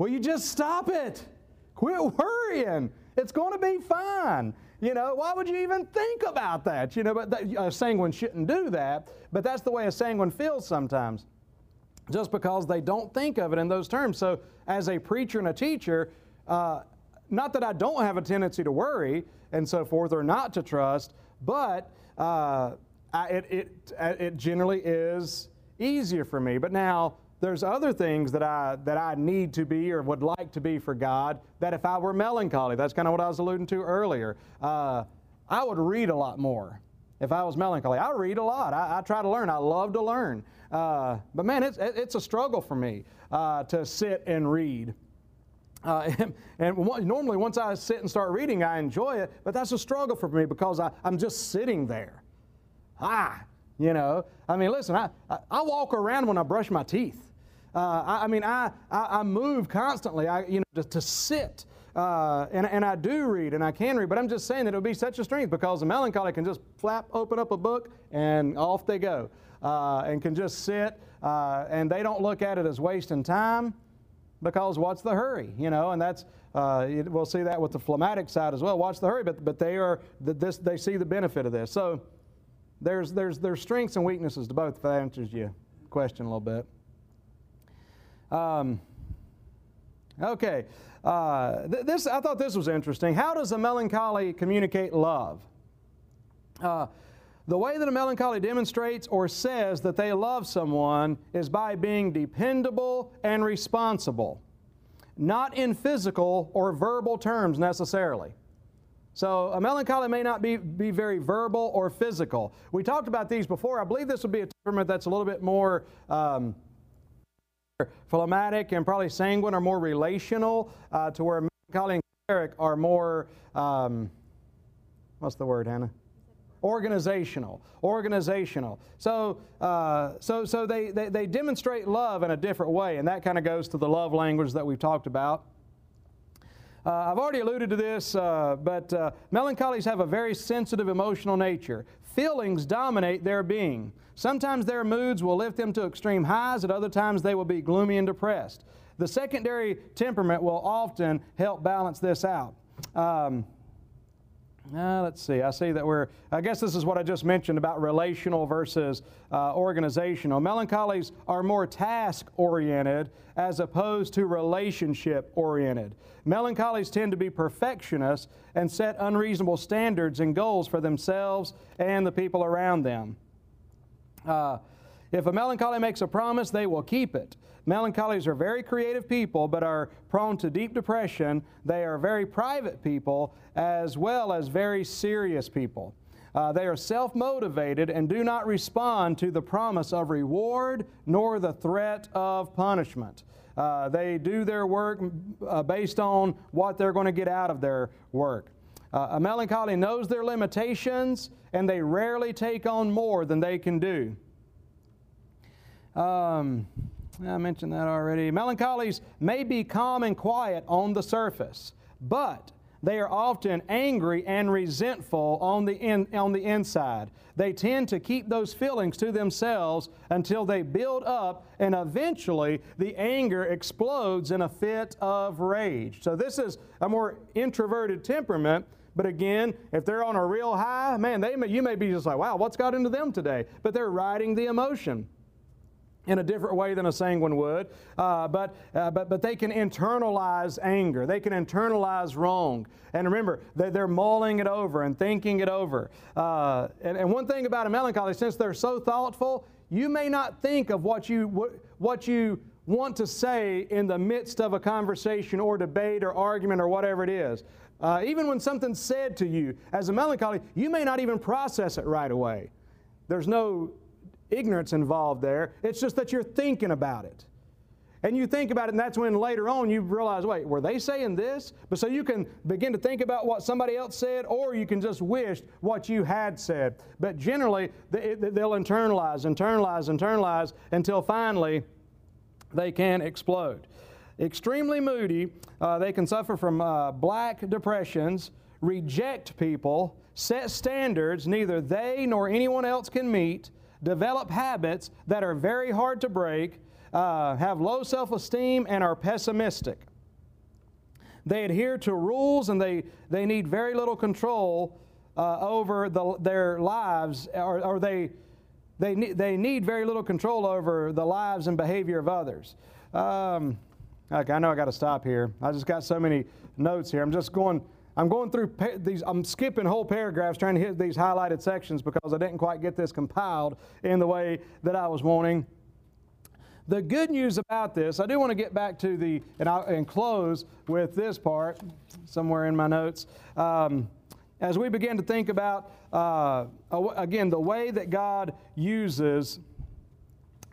Will you just stop it? Quit worrying. It's going to be fine. You know, why would you even think about that? You know, but that, a sanguine shouldn't do that, but that's the way a sanguine feels sometimes, just because they don't think of it in those terms. So, as a preacher and a teacher, uh, not that I don't have a tendency to worry and so forth or not to trust, but uh, I, it, it, it generally is easier for me. But now, there's other things that I, that I need to be or would like to be for God that if I were melancholy, that's kind of what I was alluding to earlier, uh, I would read a lot more if I was melancholy. I read a lot. I, I try to learn. I love to learn. Uh, but man, it's, it's a struggle for me uh, to sit and read. Uh, *laughs* and, and, normally, once I sit and start reading, I enjoy it, but that's a struggle for me because I, I'm just sitting there. Ah, you know. I mean, listen, I, I, I walk around when I brush my teeth. Uh, I, I, mean, I, I, I, move constantly, I, you know, to, to sit. Uh, and, and I do read and I can read, but I'm just saying that it would be such a strength because the melancholy can just flap, open up a book, and off they go. Uh, and can just sit, uh, and they don't look at it as wasting time because what's the hurry, you know? And that's, uh, it, we'll see that with the phlegmatic side as well. What's the hurry? But, but they are, this, they see the benefit of this. So there's, there's, there's strengths and weaknesses to both, if that answers your question a little bit. Um, okay, uh, th- this I thought this was interesting. How does a melancholy communicate love? Uh, the way that a melancholy demonstrates or says that they love someone is by being dependable and responsible, not in physical or verbal terms necessarily. So a melancholy may not be, be very verbal or physical. We talked about these before. I believe this would be a temperament that's a little bit more um, phlegmatic and probably sanguine are more relational uh, to where melancholy and choleric are more, um, what's the word, Hannah? organizational organizational so uh, so so they, they, they demonstrate love in a different way and that kind of goes to the love language that we've talked about uh, I've already alluded to this, uh, but uh, melancholies have a very sensitive emotional nature. Feelings dominate their being. Sometimes their moods will lift them to extreme highs, at other times they will be gloomy and depressed. The secondary temperament will often help balance this out. Um, uh, let's see. I see that we're, I guess this is what I just mentioned about relational versus uh, organizational. Melancholies are more task oriented as opposed to relationship oriented. Melancholies tend to be perfectionists and set unreasonable standards and goals for themselves and the people around them. Uh, if a melancholy makes a promise, they will keep it. Melancholies are very creative people, but are prone to deep depression. They are very private people as well as very serious people. Uh, they are self motivated and do not respond to the promise of reward nor the threat of punishment. Uh, they do their work uh, based on what they're going to get out of their work. Uh, a melancholy knows their limitations and they rarely take on more than they can do. Um, I mentioned that already. Melancholies may be calm and quiet on the surface, but they are often angry and resentful on the, in, on the inside. They tend to keep those feelings to themselves until they build up, and eventually the anger explodes in a fit of rage. So, this is a more introverted temperament. But again, if they're on a real high, man, they may, you may be just like, wow, what's got into them today? But they're riding the emotion in a different way than a sanguine would. Uh, but, uh, but, but they can internalize anger. They can internalize wrong. And remember, they, they're mulling it over and thinking it over. Uh, and, and one thing about a melancholy, since they're so thoughtful, you may not think of what you, what, what you want to say in the midst of a conversation or debate or argument or whatever it is. Uh, even when something's said to you as a melancholy, you may not even process it right away. There's no ignorance involved there. It's just that you're thinking about it. And you think about it, and that's when later on you realize, wait, were they saying this? But so you can begin to think about what somebody else said, or you can just wish what you had said. But generally, they'll internalize, internalize, internalize until finally they can explode. Extremely moody, uh, they can suffer from uh, black depressions, reject people, set standards neither they nor anyone else can meet develop habits that are very hard to break, uh, have low self esteem, and are pessimistic. They adhere to rules and they, they need very little control uh, over the, their lives, or, or they, they, they need very little control over the lives and behavior of others. Um, okay, I know I got to stop here. I just got so many notes here. I'm just going I'm going through these, I'm skipping whole paragraphs trying to hit these highlighted sections because I didn't quite get this compiled in the way that I was wanting. The good news about this, I do want to get back to the, and, I'll, and close with this part somewhere in my notes. Um, as we begin to think about, uh, again, the way that God uses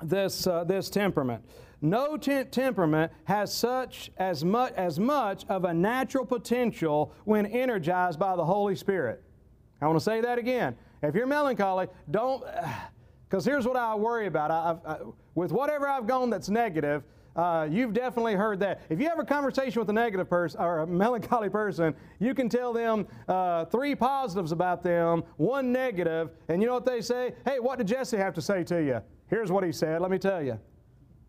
this, uh, this temperament. No temperament has such as much, as much of a natural potential when energized by the Holy Spirit. I want to say that again. If you're melancholy, don't, *sighs* because here's what I worry about. I, I, with whatever I've gone that's negative, uh, you've definitely heard that. If you have a conversation with a negative person or a *laughs* melancholy person, you can tell them uh, three positives about them, one negative, and you know what they say? Hey, what did Jesse have to say to you? Here's what he said. Let me tell you.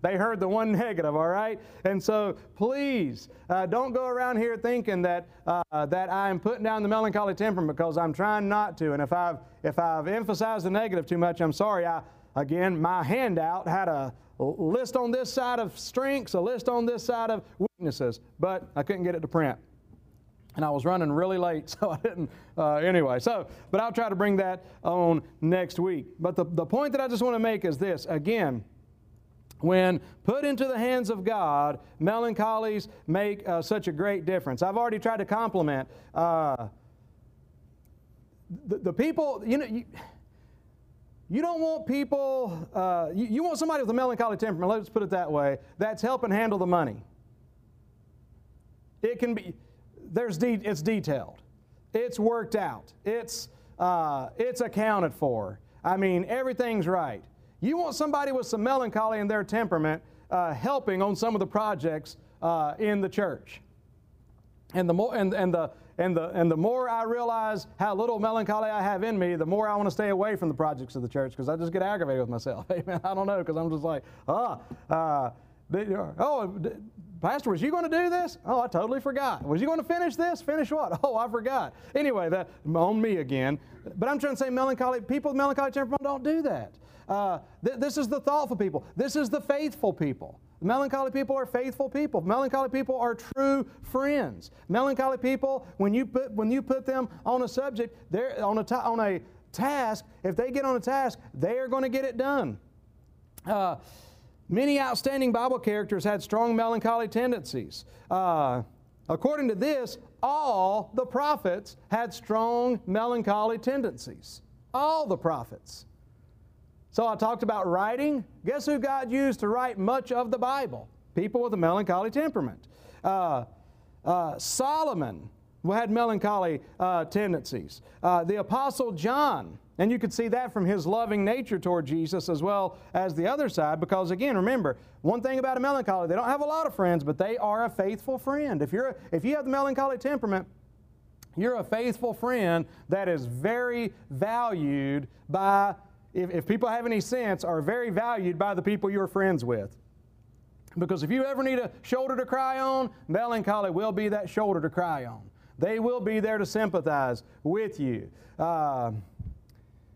They heard the one *laughs* negative, all right? And so please uh, don't go around here thinking that, uh, that I'm putting down the melancholy temperament because I'm trying not to. And if I've, if I've emphasized the negative too much, I'm sorry. I, again, my handout had a list on this side of strengths, a list on this side of weaknesses, but I couldn't get it to print. and I was running really late, *laughs* so I didn't. Uh, anyway, so, but I'll try to bring that on next week. But the, the point that I just want to make is this again, when put into the hands of God, melancholies make uh, such a great difference. I've already tried to compliment uh, the, the, people, you know. You, you don't want people, uh, you, you want somebody with a melancholy temperament, let's put it that way, that's helping handle the money. It can be, there's de- it's detailed, it's worked out, it's, uh, it's accounted for. I mean, everything's right. You want somebody with some melancholy in their temperament uh, helping on some of the projects uh, in the church. And the more and, and the and the and the more I realize how little melancholy I have in me, the more I want to stay away from the projects of the church because I just get aggravated with myself. *laughs* Amen. I don't know because I'm just like, ah, uh, oh, Pastor, was you going to do this? Oh, I totally forgot. Was you going to finish this? Finish what? *laughs* Oh, I forgot. Anyway, that on me again. But I'm trying to say melancholy people with melancholy temperament don't do that. Uh, th- this is the thoughtful people. This is the faithful people. Melancholy people are faithful people. Melancholy people are true friends. Melancholy people, when you put when you put them on a subject, they're on a on a task. If they get on a task, they are going to get it done. Uh, Many outstanding Bible characters had strong melancholy tendencies. Uh, according to this, all the prophets had strong melancholy tendencies. All the prophets. So I talked about writing. Guess who God used to write much of the Bible? People with a melancholy temperament. Uh, uh, Solomon had melancholy uh, tendencies. Uh, the Apostle John and you could see that from his loving nature toward Jesus as well as the other side, because again, remember, one thing about a melancholy, they don't have a lot of friends, but they are a faithful friend. If, you're, a, if you have the melancholy temperament, you're a faithful friend that is very valued by, if, if people have any sense, are very valued by the people you're friends with. Because if you ever need a shoulder to cry on, melancholy will be that shoulder to cry on. They will be there to sympathize with you. Uh,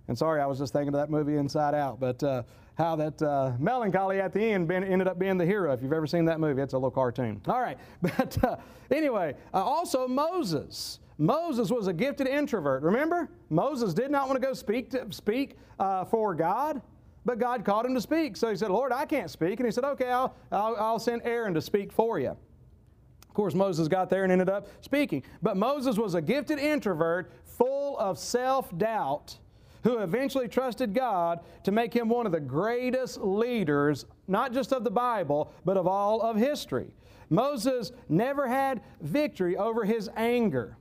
and sorry, I was just thinking of that movie Inside Out, but uh, how that uh, melancholy at the end been, ended up being the hero. If you've ever seen that movie, it's a little cartoon. All right, *laughs* but uh, anyway, uh, also Moses. Moses was a gifted introvert. Remember, Moses did not want to go speak to, speak uh, for God, but God called him to speak. So he said, "Lord, I can't speak," and he said, "Okay, I'll, I'll, I'll send Aaron to speak for you." Of course, Moses got there and ended up speaking. But Moses was a gifted introvert, full of self doubt who eventually trusted God to make him one of the greatest leaders, not just of the Bible, but of all of history. Moses never had victory over his anger.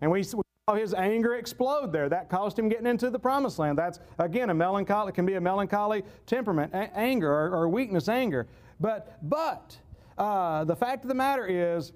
And we saw his anger explode there. That caused him getting into the promised land. That's, again, a melancholy, can be a melancholy temperament, a- anger or, or, weakness, anger. But, but, uh, the fact of the matter is,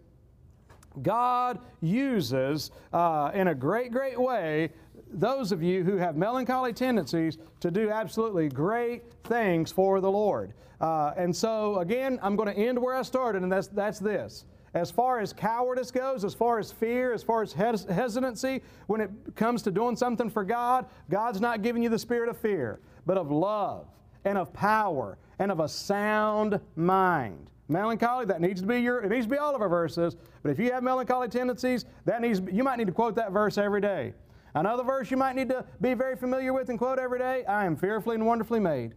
God uses uh, in a great, great way those of you who have melancholy tendencies to do absolutely great things for the Lord. Uh, and so, again, I'm going to end where I started, and that's, that's this. As far as cowardice goes, as far as fear, as far as hes- hesitancy, when it comes to doing something for God, God's not giving you the spirit of fear, but of love and of power and of a sound mind. Melancholy, that needs to be your, it needs to be all of our verses, but if you have melancholy tendencies, that needs, you might need to quote that verse every day. Another verse you might need to be very familiar with and quote every day I am fearfully and wonderfully made.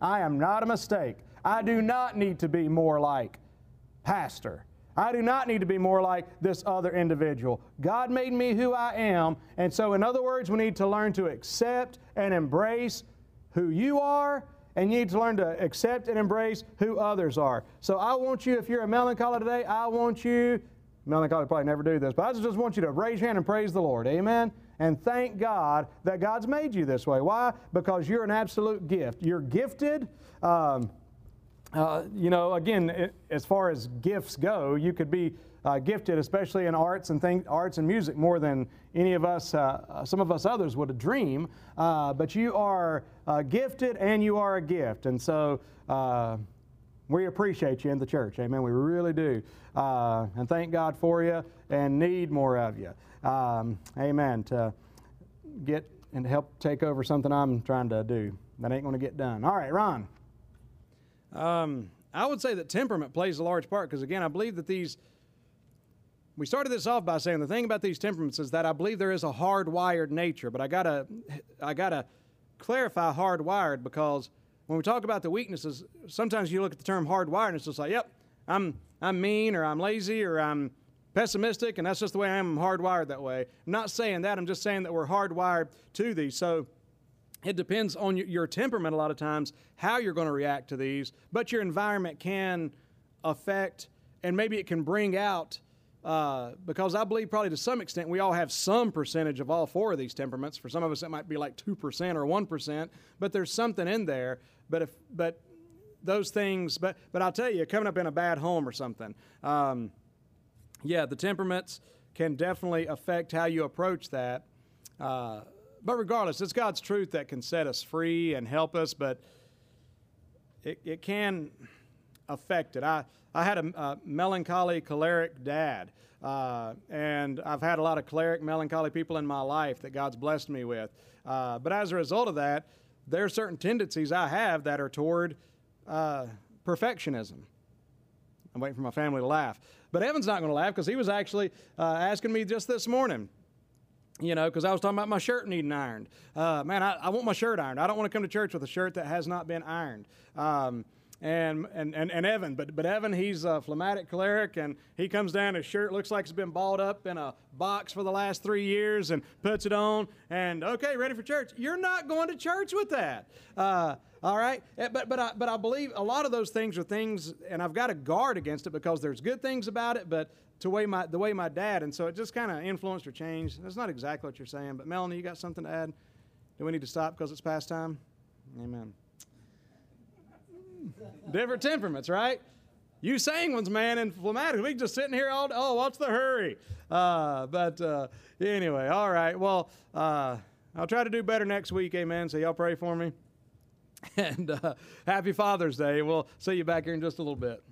I am not a mistake. I do not need to be more like Pastor. I do not need to be more like this other individual. God made me who I am. And so, in other words, we need to learn to accept and embrace who you are, and you need to learn to accept and embrace who others are. So, I want you, if you're a melancholy today, I want you, melancholy probably never do this, but I just want you to raise your hand and praise the Lord. Amen and thank God that God's made you this way. Why? Because you're an absolute gift. You're gifted. Um, uh, you know, again, it, as far as gifts go, you could be uh, gifted, especially in arts and things, arts and music, more than any of us, uh, uh some of us others would dream. Uh, but you are uh, gifted, and you are a gift, and so we appreciate you in the church. Amen. We really do, and thank God for you, and need more of you um, amen, to get and help take over something I'm trying to do that ain't going to get done. All right, Ron. Um, I would say that temperament plays a large part because, again, I believe that these we started this off by saying the thing about these temperaments is that I believe there is a hardwired nature, but I gotta, I gotta clarify hardwired because when we talk about the weaknesses, sometimes you look at the term hardwired and it's just like, yep, I'm, I'm mean or I'm lazy or I'm pessimistic and that's just the way I am. I'm hardwired that way. I'm not saying that. I'm just saying that we're hardwired to these. So it depends on your temperament a lot of times how you're going to react to these, but your environment can affect and maybe it can bring out uh, because I believe probably to some extent we all have some percentage of all four of these temperaments. For some of us, it might be like two percent or one percent, but there's something in there. But if but those things, but but I'll tell you, coming up in a bad home or something, um, yeah, the temperaments can definitely affect how you approach that. Uh, but regardless, it's God's truth that can set us free and help us, but it, it can affect it. I I had a, a melancholy, choleric dad. Uh, and I've had a lot of choleric, melancholy people in my life that God's blessed me with. Uh, but as a result of that, there are certain tendencies I have that are toward uh, perfectionism. I'm waiting for my family to laugh. But Evan's not going to laugh because he was actually uh, asking me just this morning you know, because I was talking about my shirt needing ironed. Uh, man, I, I, want my shirt ironed. I don't want to come to church with a shirt that has not been ironed. Um, and, and, and, and Evan. But, but Evan, he's a phlegmatic choleric, and he comes down, his shirt looks like it's been balled up in a box for the last three years and puts it on, and okay, ready for church. You're not going to church with that. Uh, all right? Eh, but, but, I, but I believe a lot of those things are things, and I've got to guard against it because there's good things about it, but to way my, the way my dad, and so it just kind of influenced or changed. That's not exactly what you're saying, but Melanie, you got something to add? Do we need to stop because it's past time? Amen. Different temperaments, right? You sanguines, man, and phlegmatic. We just sitting here all. Oh, what's the hurry? Uh, but uh, anyway, all right. Well, uh, I'll try to do better next week. Amen. So y'all pray for me. *laughs* And uh, happy Father's Day. We'll see you back here in just a little bit.